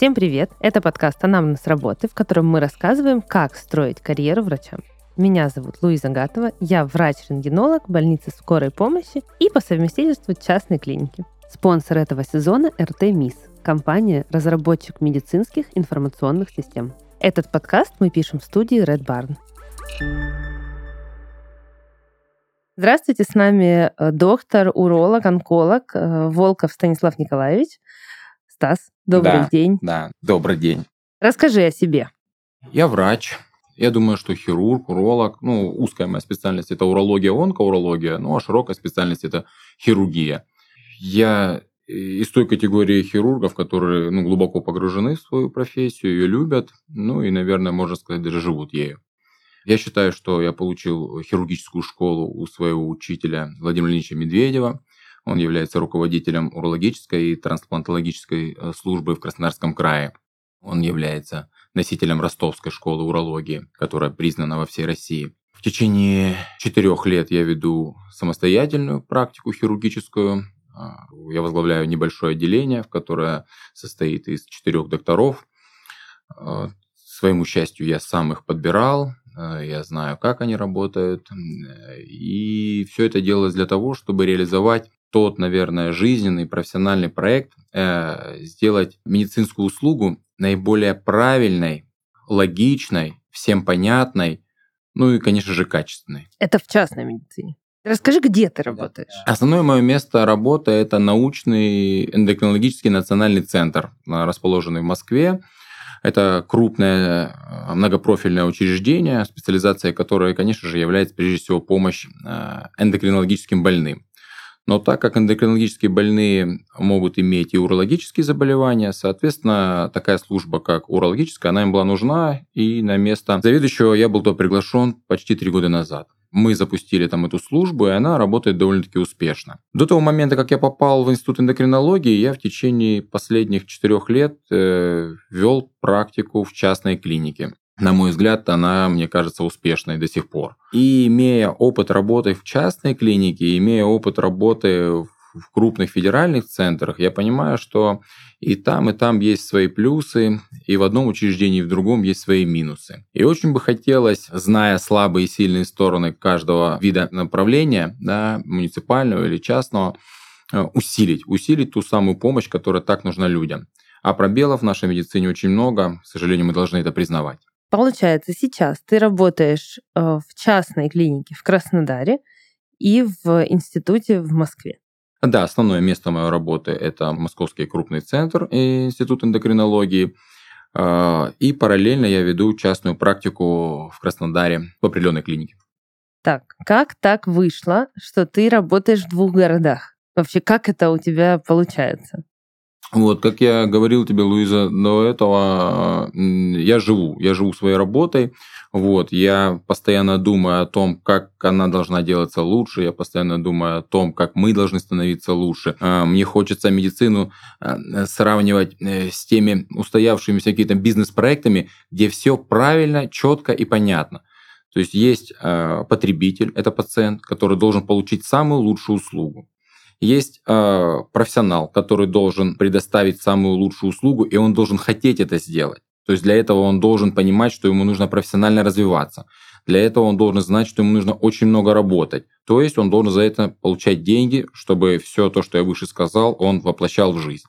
Всем привет! Это подкаст «Анамнез работы», в котором мы рассказываем, как строить карьеру врача. Меня зовут Луиза Гатова, я врач-рентгенолог больницы скорой помощи и по совместительству частной клиники. Спонсор этого сезона – РТ МИС, компания разработчик медицинских информационных систем. Этот подкаст мы пишем в студии Red Barn. Здравствуйте, с нами э, доктор, уролог, онколог э, Волков Станислав Николаевич. Стас, добрый да, день. Да, добрый день. Расскажи о себе. Я врач. Я думаю, что хирург, уролог, ну, узкая моя специальность – это урология, онкоурология, ну, а широкая специальность – это хирургия. Я из той категории хирургов, которые ну, глубоко погружены в свою профессию, ее любят, ну и, наверное, можно сказать, даже живут ею. Я считаю, что я получил хирургическую школу у своего учителя Владимира Ильича Медведева. Он является руководителем урологической и трансплантологической э, службы в Краснодарском крае. Он является носителем ростовской школы урологии, которая признана во всей России. В течение четырех лет я веду самостоятельную практику хирургическую. А, я возглавляю небольшое отделение, в которое состоит из четырех докторов. А, своему счастью, я сам их подбирал, Э, я знаю, как они работают. И все это делалось для того, чтобы реализовать тот, наверное, жизненный, профессиональный проект, э, сделать медицинскую услугу наиболее правильной, логичной, всем понятной, ну и, конечно же, качественной. Это в частной медицине. Расскажи, где ты работаешь? Основное мое место работы – это научный эндокринологический национальный центр, расположенный в Москве. Это крупное э, многопрофильное учреждение, специализация которое, конечно же, является прежде всего помощь э, эндокринологическим больным. Но так как эндокринологические больные могут иметь и урологические заболевания, соответственно, такая служба, как урологическая, она им была нужна, и на место заведующего я был то приглашен почти три года назад мы запустили там эту службу, и она работает довольно-таки успешно. До того момента, как я попал в Институт эндокринологии, я в течение последних четырех лет э, вел практику в частной клинике. На мой взгляд, она, мне кажется, успешной до сих пор. И имея опыт работы в частной клинике, имея опыт работы в крупных федеральных центрах, я понимаю, что и там, и там есть свои плюсы, и в одном учреждении, и в другом есть свои минусы. И очень бы хотелось, зная слабые и сильные стороны каждого вида направления, да, муниципального или частного, э, усилить, усилить ту самую помощь, которая так нужна людям. А пробелов в нашей медицине очень много, к сожалению, мы должны это признавать. Получается, сейчас ты работаешь э, в частной клинике в Краснодаре и в институте в Москве. Да, основное место моей работы – это Московский крупный центр и Институт эндокринологии. А, и параллельно я веду частную практику в Краснодаре в определенной клинике. Так, как так вышло, что ты работаешь в двух городах? Вообще, как это у тебя получается? Вот, как я говорил тебе, Луиза, до этого я живу, я живу своей работой, вот, я постоянно думаю о том, как она должна делаться лучше, я постоянно думаю о том, как мы должны становиться лучше. А, мне хочется медицину а, сравнивать э, с теми устоявшимися какими-то бизнес-проектами, где все правильно, четко и понятно. То есть есть потребитель, это пациент, который должен получить самую лучшую услугу. Есть э, профессионал, который должен предоставить самую лучшую услугу, и он должен хотеть это сделать. То есть для этого он должен понимать, что ему нужно профессионально развиваться. Для этого он должен знать, что ему нужно очень много работать. То есть он должен за это получать деньги, чтобы все то, что я выше сказал, он воплощал в жизнь.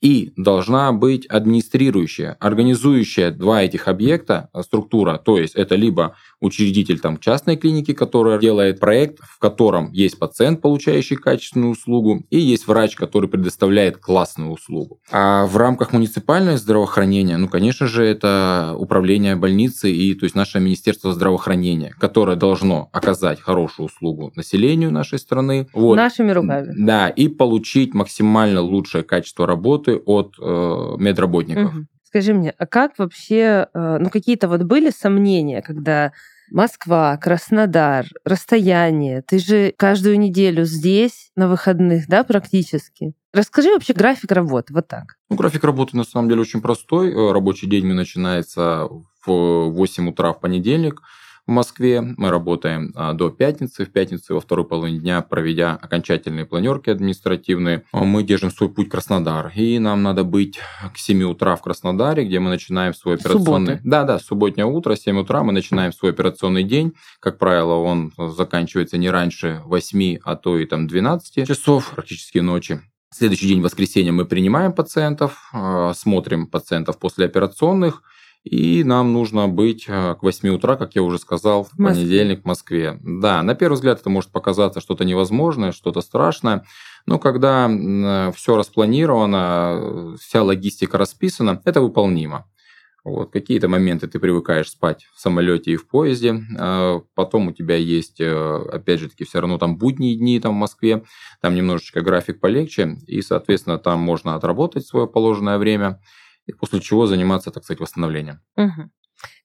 И должна быть администрирующая, организующая два этих объекта э, структура. То есть это либо учредитель там, частной клиники, которая делает проект, в котором есть пациент, получающий качественную услугу, и есть врач, который предоставляет классную услугу. А в рамках муниципального здравоохранения, ну, конечно же, это управление больницей и то есть наше Министерство здравоохранения, которое должно оказать хорошую услугу населению нашей страны. Вот. Нашими руками. Да, и получить максимально лучшее качество работы работы от э, медработников. Угу. Скажи мне, а как вообще, э, ну какие-то вот были сомнения, когда Москва, Краснодар, расстояние. Ты же каждую неделю здесь, на выходных, да, практически. Расскажи вообще график работы, вот так. Ну, график работы на самом деле очень простой. Э, рабочий день начинается в 8 утра в понедельник. В Москве. Мы работаем а, до пятницы. В пятницу во второй половине дня, проведя окончательные планерки административные, мы держим свой путь в Краснодар. И нам надо быть к 7 утра в Краснодаре, где мы начинаем свой операционный... Субботы. Да, да, субботнее утро, 7 утра мы начинаем свой операционный день. Как правило, он заканчивается не раньше 8, а то и там 12 часов, практически ночи. Следующий день, воскресенье, мы принимаем пациентов, а, смотрим пациентов после операционных, и нам нужно быть а, к 8 утра, как я уже сказал, в Москве. понедельник в Москве. Да, на первый взгляд это может показаться что-то невозможное, что-то страшное, но когда все распланировано, вся логистика расписана, это выполнимо. Вот, какие-то моменты ты привыкаешь спать в самолете и в поезде, а потом у тебя есть, э, опять же таки, все равно там будние дни там в Москве, там немножечко график полегче, и, соответственно, там можно отработать свое положенное время, и после чего заниматься, так сказать, восстановлением. Мгм.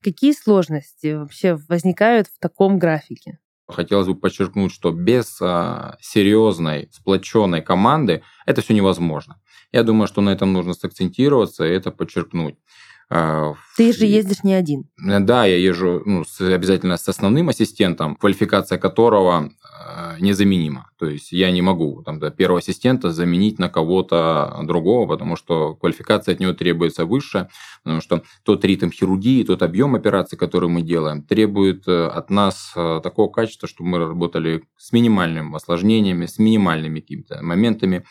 Какие сложности вообще возникают в таком графике? Хотелось бы подчеркнуть, что без а, серьезной, сплоченной команды это все невозможно. Я думаю, что на этом нужно сакцентироваться и это подчеркнуть. А, Ты же ездишь не один. Да, я езжу ну, с- обязательно с основным ассистентом, квалификация которого э, незаменима. То есть я не могу там, да, первого ассистента заменить на кого-то другого, потому что квалификация от него требуется выше, потому что тот ритм хирургии, тот объем операций, который мы делаем, требует э, от нас э, такого качества, чтобы мы работали с минимальными осложнениями, с минимальными какими-то моментами.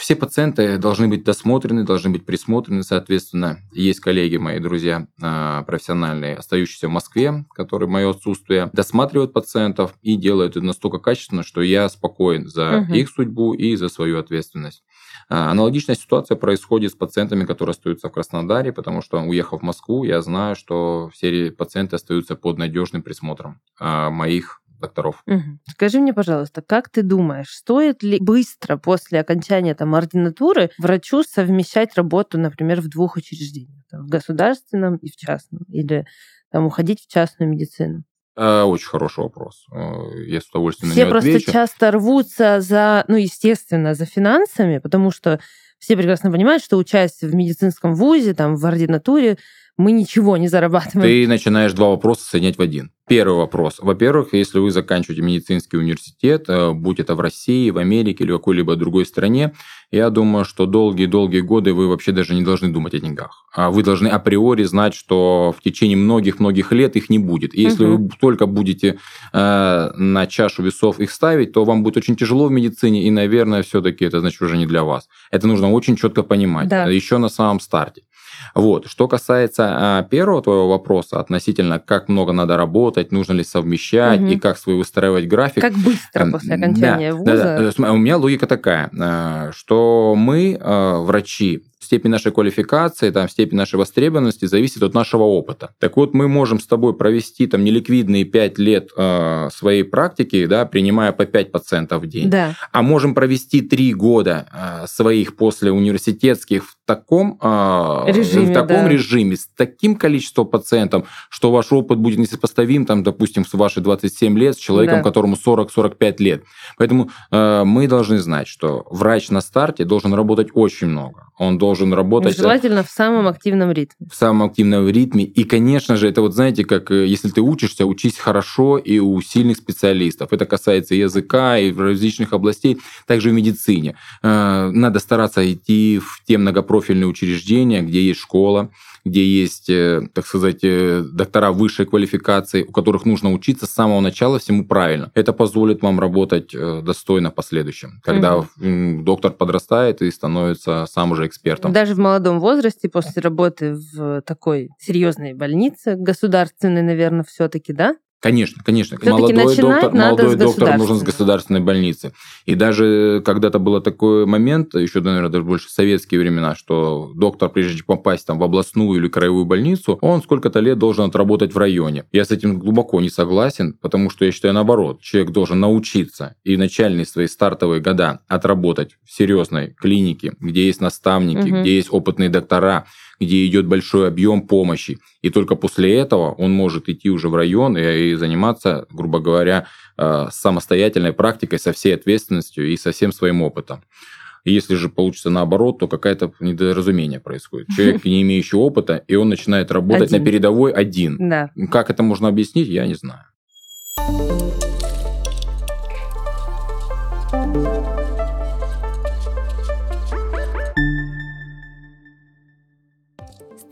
Все пациенты должны быть досмотрены, должны быть присмотрены, соответственно. Есть коллеги, мои друзья э, профессиональные, остающиеся в Москве, которые в мое отсутствие досматривают пациентов и делают это настолько качественно, что я спокоен за Мгм. их судьбу и за свою ответственность. А, Аналогичная ситуация происходит с пациентами, которые остаются в Краснодаре, потому что, уехав в Москву, я знаю, что все пациенты остаются под надежным присмотром а, моих докторов. Мгм. Скажи мне, пожалуйста, как ты думаешь, стоит ли быстро после окончания там ординатуры врачу совмещать работу, например, в двух учреждениях, там, в государственном и в частном, или там уходить в частную медицину? А, Очень хороший вопрос. Э, Я с удовольствием на Все него просто отвечу. часто рвутся за, ну, естественно, за финансами, потому что все прекрасно понимают, что учась в медицинском вузе, там, в ординатуре, мы ничего не зарабатываем. Ты начинаешь два вопроса соединять в один. Первый вопрос. Во-первых, если вы заканчиваете медицинский университет, э, будь это в России, в Америке или в какой-либо другой стране, я думаю, что долгие-долгие годы вы вообще даже не должны думать о деньгах. А Вы должны априори знать, что в течение многих-многих лет их не будет. И если Мгм. вы только будете э, на чашу весов их ставить, то вам будет очень тяжело в медицине, и, наверное, все-таки это значит уже не для вас. Это нужно очень четко понимать. Да. Еще на самом старте. Вот. Что касается а, первого твоего вопроса относительно, как много надо работать, нужно ли совмещать Мгм. и как свой выстраивать график. Как быстро Эм, после окончания да, вуза. да, да. У меня логика такая, э, что мы, э, врачи, степень нашей квалификации, там, степень нашей востребованности зависит от нашего опыта. Так вот, мы можем с тобой провести там неликвидные 5 лет э, своей практики, да, принимая по 5 пациентов в день. Да. А можем провести три года э, своих после университетских в таком, э, Режиме, в таком да. режиме, с таким количеством пациентов, что ваш опыт будет несопоставим, там, допустим, с ваши 27 лет, с человеком, Да. которому 40-45 лет. Поэтому э, мы должны знать, что врач на старте должен работать очень много. Он должен работать... э, Желательно в самом активном ритме. в самом активном ритме. И, конечно же, это вот, знаете, как э, если ты учишься, учись хорошо и у сильных специалистов. Это касается языка, и в различных областей, также в медицине. Э, Надо стараться идти в те многопрофильные учреждения, где есть школа, где есть, э, так сказать, э, доктора высшей квалификации, у которых нужно учиться с самого начала всему правильно. Это позволит вам работать э, достойно в последующем, когда м, доктор подрастает и становится сам уже экспертом. Даже в молодом возрасте, после работы в такой серьезной больнице, государственной, наверное, все-таки, да? Конечно, конечно. Всё-таки молодой доктор, молодой доктор нужен с государственной. больницы. И даже когда-то был такой момент, еще, наверное, даже больше в советские времена, что доктор, прежде чем попасть там, в областную или краевую больницу, он сколько-то лет должен отработать в районе. Я с этим глубоко не согласен, потому что я считаю наоборот. Человек должен научиться и начальные свои стартовые года отработать в серьезной клинике, где есть наставники, Мгм. где есть опытные доктора, где идет большой объем помощи. И только после этого он может идти уже в район и, и заниматься, грубо говоря, э, самостоятельной практикой со всей ответственностью и со всем своим опытом. И Если же получится наоборот, то какое-то недоразумение происходит. Человек, не имеющий опыта, и он начинает работать Один. на передовой один. Да. Как это можно объяснить, я не знаю.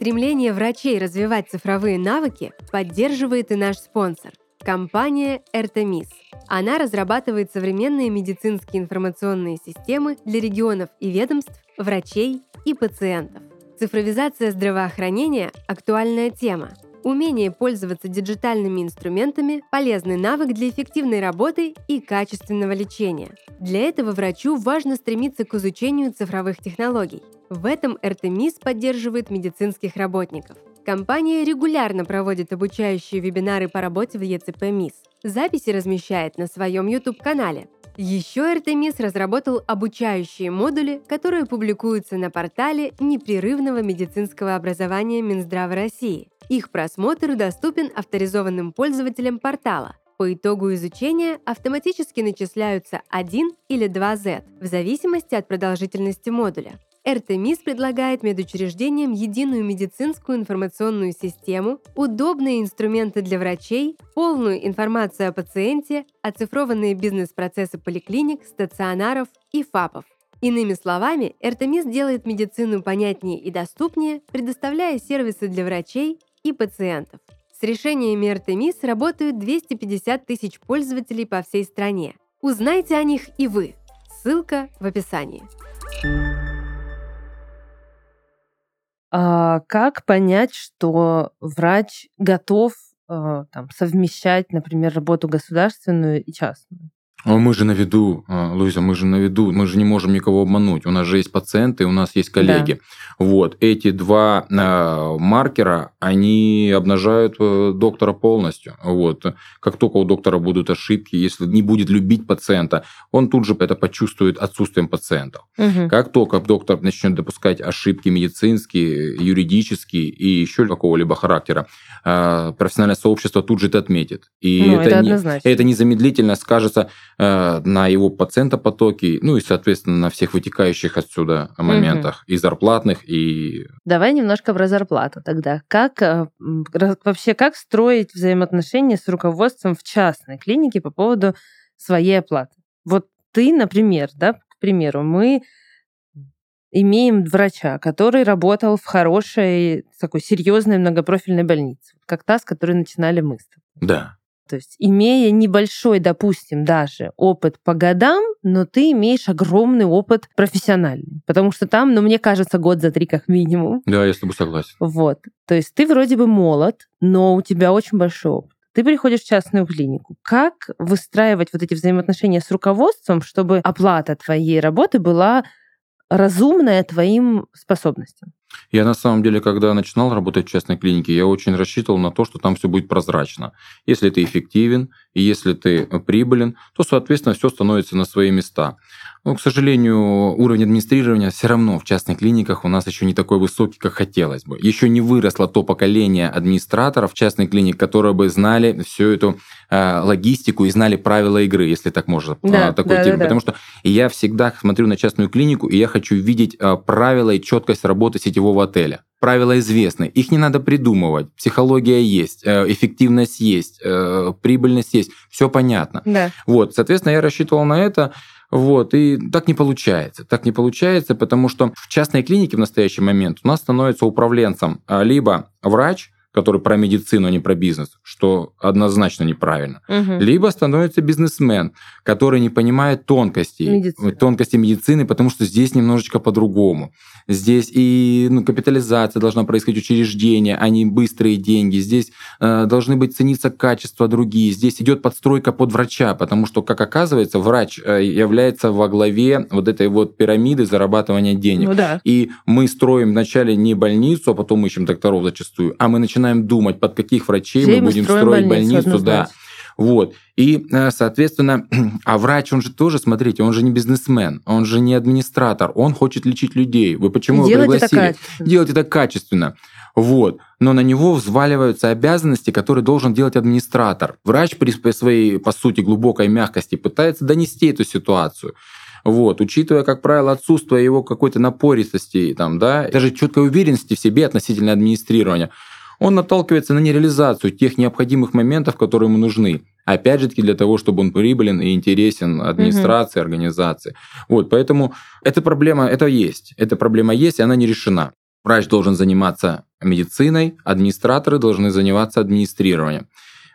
Стремление врачей развивать цифровые навыки поддерживает и наш спонсор – компания Эртемис. Она разрабатывает современные медицинские информационные системы для регионов и ведомств, врачей и пациентов. Цифровизация здравоохранения – актуальная тема. Умение пользоваться диджитальными инструментами – полезный навык для эффективной работы и качественного лечения. Для этого врачу важно стремиться к изучению цифровых технологий. В этом РТМИС поддерживает медицинских работников. Компания регулярно проводит обучающие вебинары по работе в ЕЦП МИС. Записи размещает на своем YouTube-канале. Еще РТМИС разработал обучающие модули, которые публикуются на портале непрерывного медицинского образования Минздрава России. Их просмотр доступен авторизованным пользователям портала. По итогу изучения автоматически начисляются 1 или 2 Z в зависимости от продолжительности модуля. РТМИС предлагает медучреждениям единую медицинскую информационную систему, удобные инструменты для врачей, полную информацию о пациенте, оцифрованные бизнес-процессы поликлиник, стационаров и ФАПов. Иными словами, РТМИС делает медицину понятнее и доступнее, предоставляя сервисы для врачей и пациентов. С решениями РТМИС работают 250 тысяч пользователей по всей стране. Узнайте о них и вы. Ссылка в описании. А, как понять, что врач готов а, там, совмещать, например, работу государственную и частную? А мы же на виду, а, Луиза, мы же на виду, мы же не можем никого обмануть. У нас же есть пациенты, у нас есть коллеги. Да. Вот эти два э, маркера, они обнажают э, доктора полностью. Вот как только у доктора будут ошибки, если не будет любить пациента, он тут же это почувствует отсутствием пациентов. Угу. Как только доктор начнет допускать ошибки медицинские, юридические и еще какого-либо характера, профессиональное сообщество тут же это отметит. И ну, это, это, не, это незамедлительно скажется на его пациентопотоки, ну и, соответственно, на всех вытекающих отсюда моментах, угу. и зарплатных, и... Давай немножко про зарплату тогда. Как э, вообще, как строить взаимоотношения с руководством в частной клинике по поводу своей оплаты? Вот ты, например, да, к примеру, мы имеем врача, который работал в хорошей, такой серьезной многопрофильной больнице, как та, с которой начинали мы. Да. То есть, имея небольшой, допустим, даже опыт по годам, но ты имеешь огромный опыт профессиональный. Потому что там, ну, мне кажется, год за три как минимум. Да, я с тобой согласен. Вот. То есть ты вроде бы молод, но у тебя очень большой опыт. Ты приходишь в частную клинику. Как выстраивать вот эти взаимоотношения с руководством, чтобы оплата твоей работы была разумная твоим способностям? Я на самом деле, когда начинал работать в частной клинике, я очень рассчитывал на то, что там все будет прозрачно. Если ты эффективен и если ты прибылен, то, соответственно, все становится на свои места. Но, к сожалению, уровень администрирования все равно в частных клиниках у нас еще не такой высокий, как хотелось бы. Еще не выросло то поколение администраторов частных клиник, которые бы знали всю эту э, логистику и знали правила игры, если так можно да, э, такой да, термин. Да, да. Потому что я всегда смотрю на частную клинику, и я хочу видеть э, правила и четкость работы сетевого отеля. Правила известны, их не надо придумывать. Психология есть, э, эффективность есть, э, прибыльность есть, все понятно. Да. Вот, соответственно, я рассчитывал на это. Вот, и так не получается. Так не получается, потому что в частной клинике в настоящий момент у нас становится управленцем а, либо врач, который про медицину, а не про бизнес, что однозначно неправильно. Угу. Либо становится бизнесмен, который не понимает тонкостей, Медицина. тонкости медицины, потому что здесь немножечко по-другому. Здесь и ну, капитализация должна происходить учреждения, а не быстрые деньги. Здесь э, должны быть цениться качества другие. Здесь идет подстройка под врача, потому что, как оказывается, врач э, является во главе вот этой вот пирамиды зарабатывания денег. Ну, да. И мы строим вначале не больницу, а потом ищем докторов зачастую, а мы начинаем думать, под каких врачей Все мы будем строить больницу, больницу да. Вот. И, э, соответственно, а врач, он же тоже, смотрите, он же не бизнесмен, он же не администратор, он хочет лечить людей. Вы почему его пригласили? Это Делать это качественно. Вот. Но на него взваливаются обязанности, которые должен делать администратор. Врач при своей, по сути, глубокой мягкости пытается донести эту ситуацию. Вот, учитывая, как правило, отсутствие его какой-то напористости, там, да, даже четкой уверенности в себе относительно администрирования, Он наталкивается на нереализацию тех необходимых моментов, которые ему нужны. Опять же таки для того, чтобы он прибылен и интересен администрации, угу. организации. Вот, поэтому эта проблема, это есть. Эта проблема есть, и она не решена. Врач должен заниматься медициной, администраторы должны заниматься администрированием.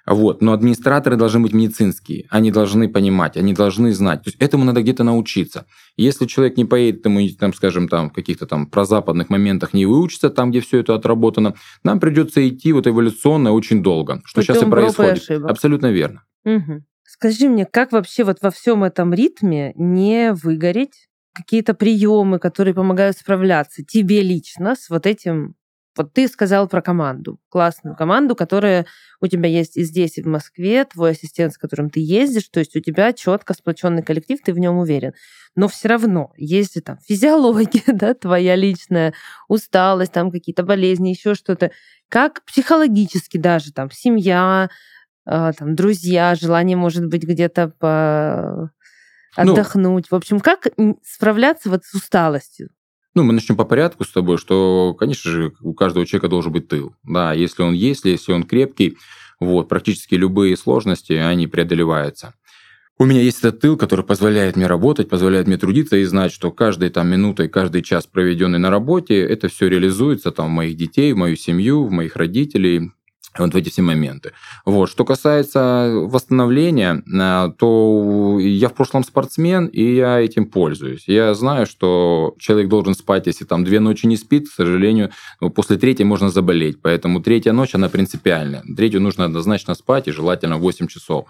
Вот. Но администраторы должны быть медицинские, они должны понимать, они должны знать. То есть этому надо где-то научиться. Если человек не поедет, ему, там, скажем, там, в каких-то там прозападных моментах не выучится, там, где все это отработано, нам придется идти вот эволюционно очень долго, что Путем сейчас и происходит. И Абсолютно верно. Угу. Скажи мне, как вообще вот во всем этом ритме не выгореть? Какие-то приемы, которые помогают справляться тебе лично с вот этим вот ты сказал про команду, классную команду, которая у тебя есть и здесь, и в Москве, твой ассистент, с которым ты ездишь, то есть у тебя четко сплоченный коллектив, ты в нем уверен. Но все равно есть там физиология, да, твоя личная усталость, там какие-то болезни, еще что-то. Как психологически даже там семья, а, там друзья, желание, может быть, где-то по ну отдохнуть. Ну, в общем, как справляться вот с усталостью? Ну, мы начнем по порядку с тобой, что, конечно же, у каждого человека должен быть тыл. Да, если он есть, если он крепкий, вот, практически любые сложности, они преодолеваются. У меня есть этот тыл, который позволяет мне работать, позволяет мне трудиться и знать, что каждой там минутой, каждый час, проведенный на работе, это все реализуется там в моих детей, в мою семью, в моих родителей, вот в эти все моменты. Вот. Что касается восстановления, э, то я в прошлом спортсмен, и я этим пользуюсь. Я знаю, что человек должен спать, если там две ночи не спит, к сожалению, ну, после третьей можно заболеть. Поэтому третья ночь, она принципиальная. Третью нужно однозначно спать, и желательно 8 часов.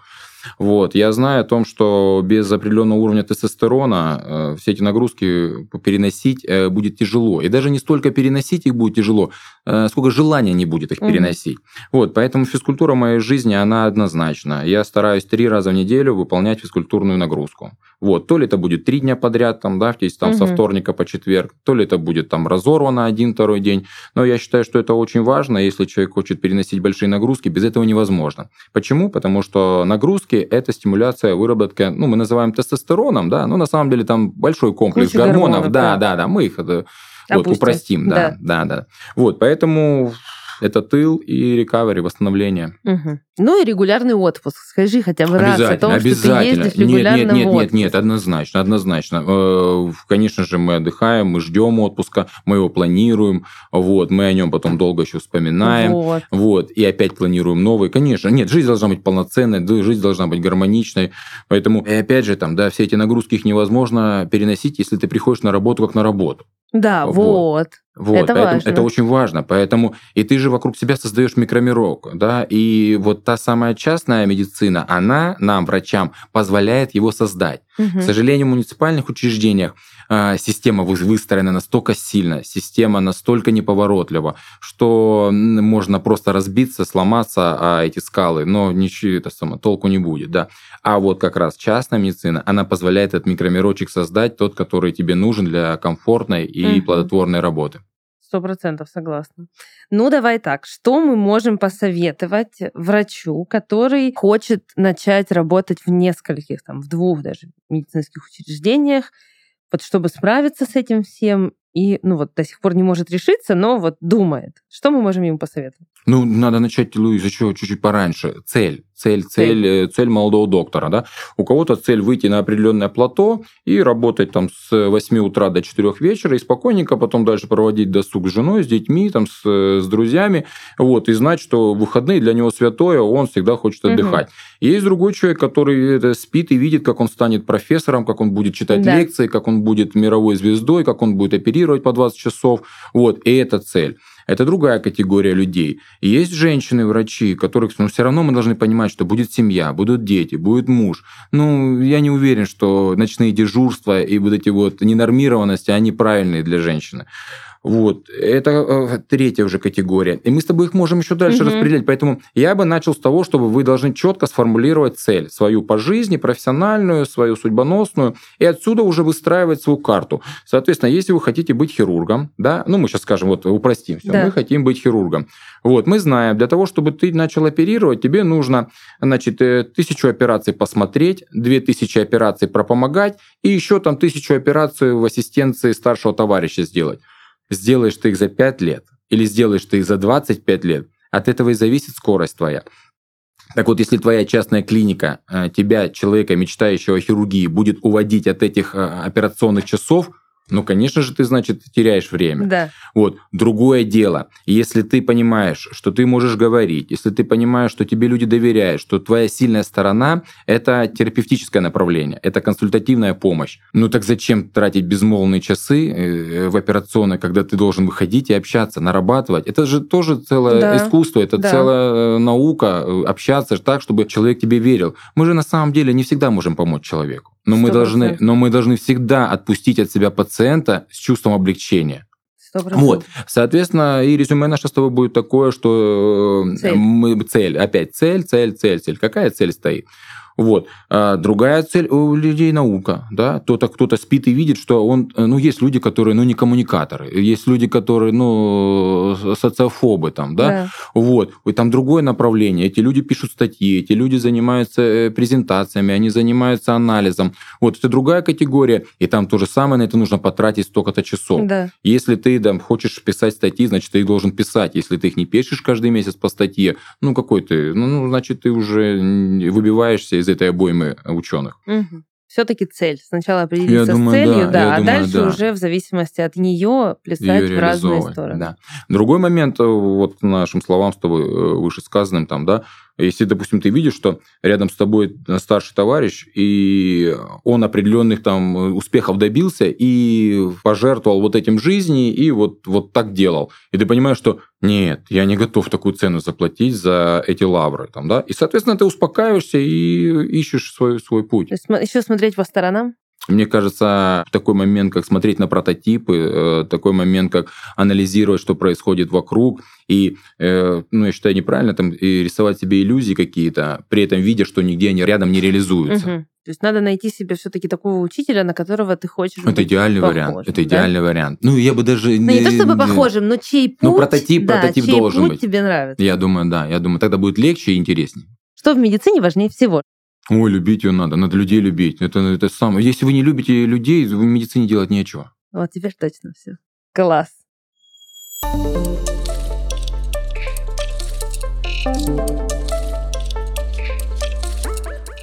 Вот. Я знаю о том, что без определенного уровня тестостерона э, все эти нагрузки переносить э, будет тяжело. И даже не столько переносить их будет тяжело, э, сколько желания не будет их переносить. Угу. Вот. Поэтому физкультура моей жизни, она однозначна. Я стараюсь три раза в неделю выполнять физкультурную нагрузку. Вот. То ли это будет три дня подряд, там, да, то есть там угу. со вторника по четверг, то ли это будет там разорвано один-второй день. Но я считаю, что это очень важно. Если человек хочет переносить большие нагрузки, без этого невозможно. Почему? Потому что нагрузки это стимуляция выработки, ну, мы называем тестостероном, да, но на самом деле там большой комплекс Куча гормонов. гормонов да, да, да, мы их это, вот, упростим, да, да, да, да. Вот, поэтому это тыл и рекавери, восстановление. Угу. Ну и регулярный отпуск. Скажи хотя бы раз о том, обязательно. что ты ездишь регулярно нет, нет, нет, нет, нет, однозначно, однозначно. Э, конечно же, мы отдыхаем, мы ждем отпуска, мы его планируем, вот, мы о нем потом долго еще вспоминаем, вот. вот, и опять планируем новый. Конечно, нет, жизнь должна быть полноценной, жизнь должна быть гармоничной, поэтому, и опять же, там, да, все эти нагрузки их невозможно переносить, если ты приходишь на работу как на работу. Да, вот. вот. Вот, это, поэтому, важно. это очень важно. Поэтому и ты же вокруг себя создаешь микромирок, да, и вот та самая частная медицина, она нам, врачам, позволяет его создать. Угу. К сожалению, в муниципальных учреждениях э, система выстроена настолько сильно, система настолько неповоротлива, что можно просто разбиться, сломаться а эти скалы, но ничего это само толку не будет, да. А вот как раз частная медицина, она позволяет этот микромирочек создать, тот, который тебе нужен для комфортной и угу. плодотворной работы. Сто процентов согласна. Ну, давай так. Что мы можем посоветовать врачу, который хочет начать работать в нескольких, там, в двух даже медицинских учреждениях, вот чтобы справиться с этим всем и, ну, вот до сих пор не может решиться, но вот думает. Что мы можем ему посоветовать? Ну, надо начать, Луиза, чуть-чуть пораньше. Цель цель, цель, цель, э, цель молодого доктора. Да? У кого-то цель выйти на определенное плато и работать там с 8 утра до 4 вечера и спокойненько потом дальше проводить досуг с женой, с детьми, там, с, с друзьями, вот, и знать, что выходные для него святое, он всегда хочет отдыхать. Угу. есть другой человек, который это спит и видит, как он станет профессором, как он будет читать да. лекции, как он будет мировой звездой, как он будет оперировать по 20 часов. Вот, и это цель. Это другая категория людей. И есть женщины-врачи, которых ну, все равно мы должны понимать, что будет семья, будут дети, будет муж. Ну, я не уверен, что ночные дежурства и вот эти вот ненормированности, они правильные для женщины. Вот. Это э, третья уже категория. И мы с тобой их можем еще дальше угу. распределять. Поэтому я бы начал с того, чтобы вы должны четко сформулировать цель свою по жизни, профессиональную, свою судьбоносную, и отсюда уже выстраивать свою карту. Соответственно, если вы хотите быть хирургом, да, ну мы сейчас скажем, вот упростим все, да. мы хотим быть хирургом. Вот, мы знаем, для того, чтобы ты начал оперировать, тебе нужно, значит, э, тысячу операций посмотреть, две тысячи операций пропомогать, и еще там тысячу операций в ассистенции старшего товарища сделать сделаешь ты их за 5 лет или сделаешь ты их за 25 лет, от этого и зависит скорость твоя. Так вот, если твоя частная клиника э, тебя, человека, мечтающего о хирургии, будет уводить от этих э, операционных часов, ну, конечно же, ты, значит, теряешь время. Да. Вот. Другое дело, если ты понимаешь, что ты можешь говорить, если ты понимаешь, что тебе люди доверяют, что твоя сильная сторона – это терапевтическое направление, это консультативная помощь. Ну так зачем тратить безмолвные часы э, в операционной, когда ты должен выходить и общаться, нарабатывать? Это же тоже целое Да. искусство, это Да. целая э, наука, э, общаться так, чтобы человек тебе верил. Мы же на самом деле не всегда можем помочь человеку. Но мы, должны, но мы должны всегда отпустить от себя пациента с чувством облегчения. Сто процентов. Вот, соответственно, и резюме наше с тобой будет такое, что э, Цель. мы цель, опять цель, цель, цель, цель. Какая цель стоит? Вот. А другая цель у людей наука, да. Кто-то кто-то спит и видит, что он, э, ну, есть люди, которые, ну, не коммуникаторы, есть люди, которые, ну, социофобы там, да. Да. Вот. И там другое направление. Эти люди пишут статьи, эти люди занимаются э, презентациями, они занимаются анализом. Вот это другая категория, и там то же самое, на это нужно потратить столько-то часов. Да. Если ты там, хочешь писать статьи, значит, ты их должен писать. Если ты их не пишешь каждый месяц по статье, ну какой ты, ну, ну, значит, ты уже выбиваешься из этой обоймы ученых. Все-таки цель. Сначала определиться думаю, с целью, да, да, я а думаю, дальше да. уже в зависимости от нее плясать Её в разные стороны. Да. Другой момент, э, вот нашим словам с тобой э, вышесказанным там, да, если, допустим, ты видишь, что рядом с тобой старший товарищ, и он определенных там э, успехов добился и пожертвовал вот этим жизни, и вот, вот так делал. И ты понимаешь, что нет, я не готов такую цену заплатить за эти лавры. Там, да? И, соответственно, ты успокаиваешься и ищешь свой, свой путь. Еще смотреть по сторонам. Мне кажется, такой момент, как смотреть на прототипы, э, такой момент, как анализировать, что происходит вокруг, и, э, ну, я считаю, неправильно там и рисовать себе иллюзии какие-то, при этом видя, что нигде они рядом не реализуются. Мгм. То есть надо найти себе все-таки такого учителя, на которого ты хочешь Это идеальный похожим, вариант. Это да? идеальный вариант. Ну, я бы даже... Ну, не то чтобы похожим, но чей путь... Ну, прототип- да, прототип чей должен путь быть. тебе нравится. Я думаю, да. Я думаю, тогда будет легче и интереснее. Что в медицине важнее всего? Ой, любить ее надо. Надо людей любить. Это, это самое. Если вы не любите людей, в медицине делать нечего. Вот теперь точно все. Класс.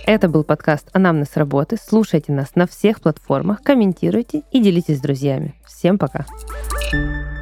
Это был подкаст «Анамнез работы». Слушайте нас на всех платформах, комментируйте и делитесь с друзьями. Всем пока. Thank